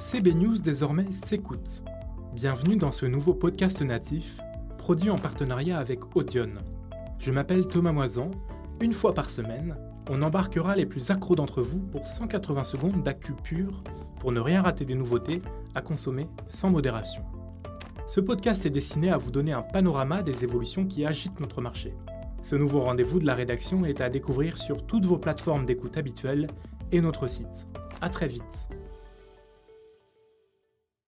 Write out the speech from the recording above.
CB News désormais s'écoute. Bienvenue dans ce nouveau podcast natif, produit en partenariat avec Audion. Je m'appelle Thomas Moisan. Une fois par semaine, on embarquera les plus accros d'entre vous pour 180 secondes d'actu pur pour ne rien rater des nouveautés à consommer sans modération. Ce podcast est destiné à vous donner un panorama des évolutions qui agitent notre marché. Ce nouveau rendez-vous de la rédaction est à découvrir sur toutes vos plateformes d'écoute habituelles et notre site. A très vite